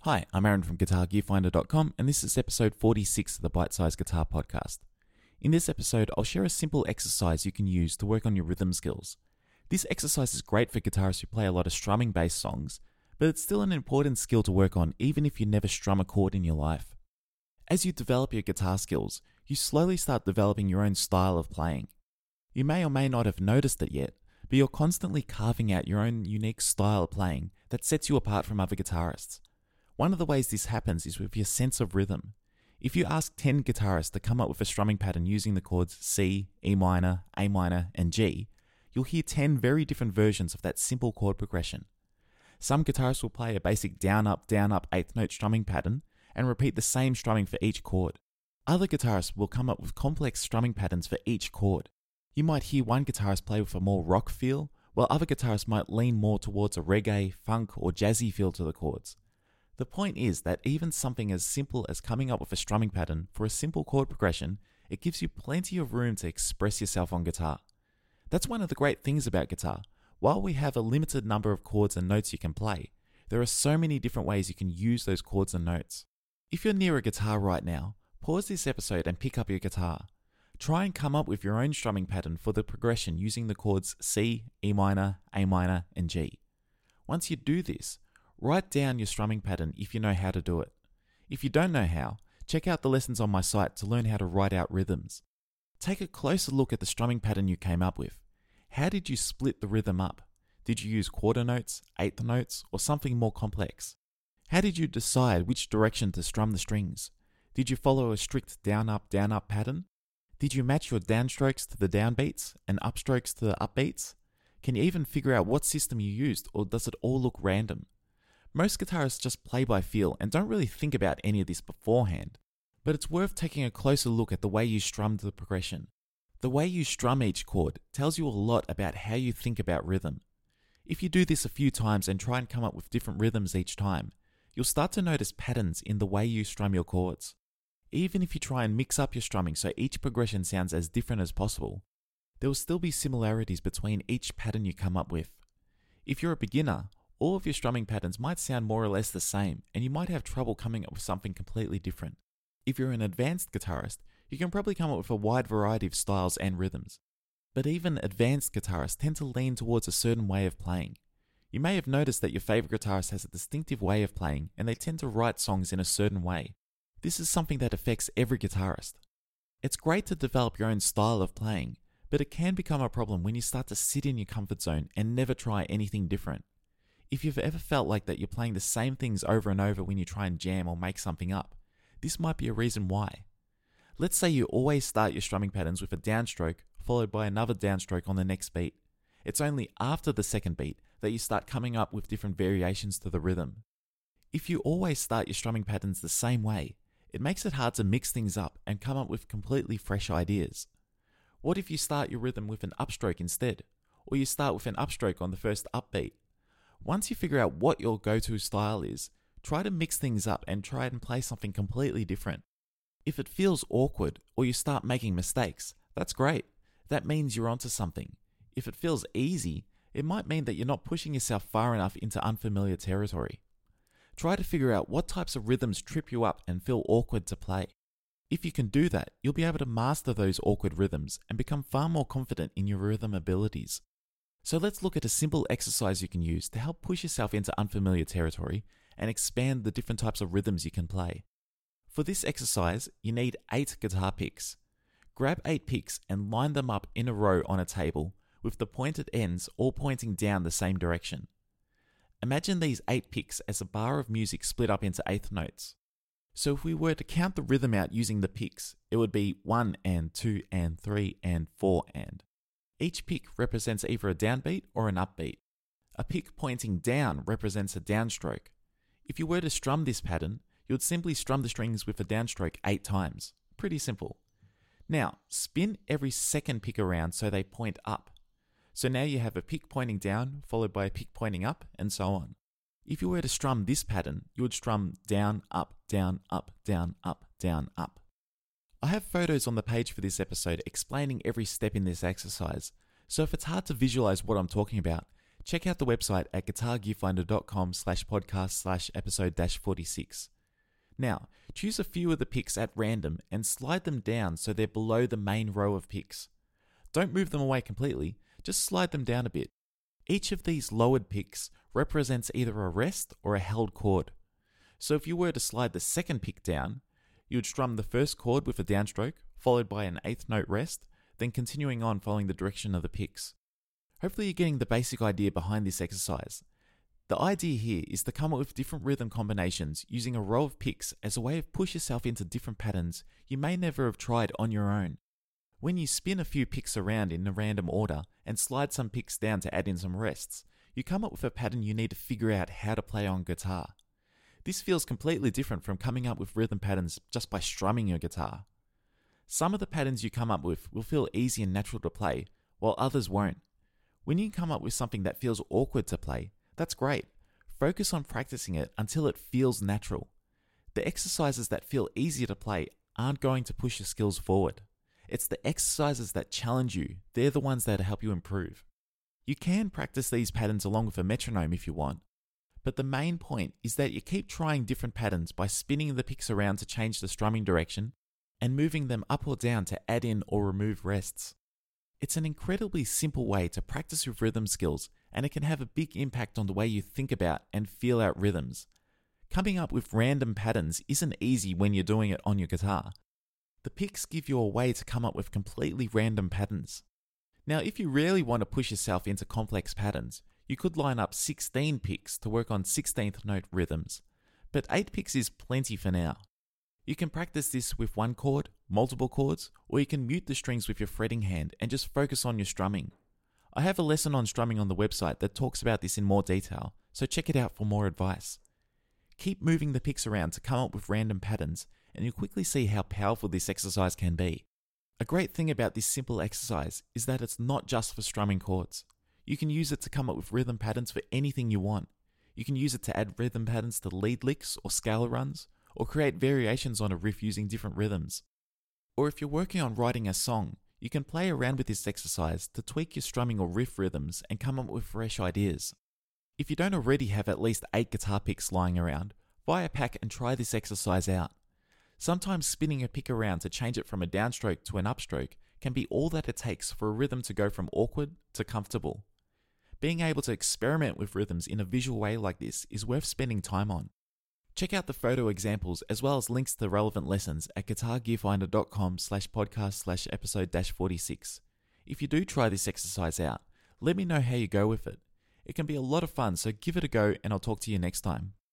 Hi, I'm Aaron from GuitarGearFinder.com, and this is episode 46 of the Bite Size Guitar Podcast. In this episode, I'll share a simple exercise you can use to work on your rhythm skills. This exercise is great for guitarists who play a lot of strumming based songs, but it's still an important skill to work on even if you never strum a chord in your life. As you develop your guitar skills, you slowly start developing your own style of playing. You may or may not have noticed it yet, but you're constantly carving out your own unique style of playing that sets you apart from other guitarists. One of the ways this happens is with your sense of rhythm. If you ask 10 guitarists to come up with a strumming pattern using the chords C, E minor, A minor, and G, you'll hear 10 very different versions of that simple chord progression. Some guitarists will play a basic down up, down up eighth note strumming pattern and repeat the same strumming for each chord. Other guitarists will come up with complex strumming patterns for each chord. You might hear one guitarist play with a more rock feel, while other guitarists might lean more towards a reggae, funk, or jazzy feel to the chords. The point is that even something as simple as coming up with a strumming pattern for a simple chord progression, it gives you plenty of room to express yourself on guitar. That's one of the great things about guitar. While we have a limited number of chords and notes you can play, there are so many different ways you can use those chords and notes. If you're near a guitar right now, pause this episode and pick up your guitar. Try and come up with your own strumming pattern for the progression using the chords C, E minor, A minor, and G. Once you do this, write down your strumming pattern if you know how to do it. If you don't know how, check out the lessons on my site to learn how to write out rhythms. Take a closer look at the strumming pattern you came up with. How did you split the rhythm up? Did you use quarter notes, eighth notes, or something more complex? How did you decide which direction to strum the strings? Did you follow a strict down up down up pattern? Did you match your downstrokes to the downbeats and upstrokes to the upbeats? Can you even figure out what system you used, or does it all look random? Most guitarists just play by feel and don't really think about any of this beforehand. But it's worth taking a closer look at the way you strummed the progression. The way you strum each chord tells you a lot about how you think about rhythm. If you do this a few times and try and come up with different rhythms each time, you'll start to notice patterns in the way you strum your chords. Even if you try and mix up your strumming so each progression sounds as different as possible, there will still be similarities between each pattern you come up with. If you're a beginner, all of your strumming patterns might sound more or less the same, and you might have trouble coming up with something completely different. If you're an advanced guitarist, you can probably come up with a wide variety of styles and rhythms. But even advanced guitarists tend to lean towards a certain way of playing. You may have noticed that your favorite guitarist has a distinctive way of playing, and they tend to write songs in a certain way. This is something that affects every guitarist. It's great to develop your own style of playing, but it can become a problem when you start to sit in your comfort zone and never try anything different. If you've ever felt like that you're playing the same things over and over when you try and jam or make something up, this might be a reason why. Let's say you always start your strumming patterns with a downstroke followed by another downstroke on the next beat. It's only after the second beat that you start coming up with different variations to the rhythm. If you always start your strumming patterns the same way, it makes it hard to mix things up and come up with completely fresh ideas. What if you start your rhythm with an upstroke instead? Or you start with an upstroke on the first upbeat? Once you figure out what your go to style is, try to mix things up and try and play something completely different. If it feels awkward or you start making mistakes, that's great. That means you're onto something. If it feels easy, it might mean that you're not pushing yourself far enough into unfamiliar territory. Try to figure out what types of rhythms trip you up and feel awkward to play. If you can do that, you'll be able to master those awkward rhythms and become far more confident in your rhythm abilities. So let's look at a simple exercise you can use to help push yourself into unfamiliar territory and expand the different types of rhythms you can play. For this exercise, you need 8 guitar picks. Grab 8 picks and line them up in a row on a table with the pointed ends all pointing down the same direction. Imagine these 8 picks as a bar of music split up into eighth notes. So if we were to count the rhythm out using the picks, it would be 1 and 2 and 3 and 4 and. Each pick represents either a downbeat or an upbeat. A pick pointing down represents a downstroke. If you were to strum this pattern, you would simply strum the strings with a downstroke eight times. Pretty simple. Now, spin every second pick around so they point up. So now you have a pick pointing down, followed by a pick pointing up, and so on. If you were to strum this pattern, you would strum down, up, down, up, down, up, down, up. I have photos on the page for this episode explaining every step in this exercise, so if it's hard to visualize what I'm talking about, check out the website at guitargearfinder.com slash podcast slash episode dash 46. Now, choose a few of the picks at random and slide them down so they're below the main row of picks. Don't move them away completely, just slide them down a bit. Each of these lowered picks represents either a rest or a held chord. So if you were to slide the second pick down, you would strum the first chord with a downstroke, followed by an eighth note rest, then continuing on following the direction of the picks. Hopefully, you're getting the basic idea behind this exercise. The idea here is to come up with different rhythm combinations using a row of picks as a way of push yourself into different patterns you may never have tried on your own. When you spin a few picks around in a random order and slide some picks down to add in some rests, you come up with a pattern you need to figure out how to play on guitar. This feels completely different from coming up with rhythm patterns just by strumming your guitar. Some of the patterns you come up with will feel easy and natural to play, while others won't. When you come up with something that feels awkward to play, that's great. Focus on practicing it until it feels natural. The exercises that feel easier to play aren't going to push your skills forward. It's the exercises that challenge you, they're the ones that help you improve. You can practice these patterns along with a metronome if you want, but the main point is that you keep trying different patterns by spinning the picks around to change the strumming direction and moving them up or down to add in or remove rests. It's an incredibly simple way to practice with rhythm skills, and it can have a big impact on the way you think about and feel out rhythms. Coming up with random patterns isn't easy when you're doing it on your guitar. The picks give you a way to come up with completely random patterns. Now, if you really want to push yourself into complex patterns, you could line up 16 picks to work on 16th note rhythms, but 8 picks is plenty for now. You can practice this with one chord, multiple chords, or you can mute the strings with your fretting hand and just focus on your strumming. I have a lesson on strumming on the website that talks about this in more detail, so check it out for more advice. Keep moving the picks around to come up with random patterns, and you'll quickly see how powerful this exercise can be. A great thing about this simple exercise is that it's not just for strumming chords. You can use it to come up with rhythm patterns for anything you want. You can use it to add rhythm patterns to lead licks or scale runs, or create variations on a riff using different rhythms. Or if you're working on writing a song, you can play around with this exercise to tweak your strumming or riff rhythms and come up with fresh ideas. If you don't already have at least 8 guitar picks lying around, buy a pack and try this exercise out. Sometimes spinning a pick around to change it from a downstroke to an upstroke can be all that it takes for a rhythm to go from awkward to comfortable. Being able to experiment with rhythms in a visual way like this is worth spending time on. Check out the photo examples as well as links to the relevant lessons at guitargearfinder.com slash podcast slash episode 46. If you do try this exercise out, let me know how you go with it. It can be a lot of fun, so give it a go and I'll talk to you next time.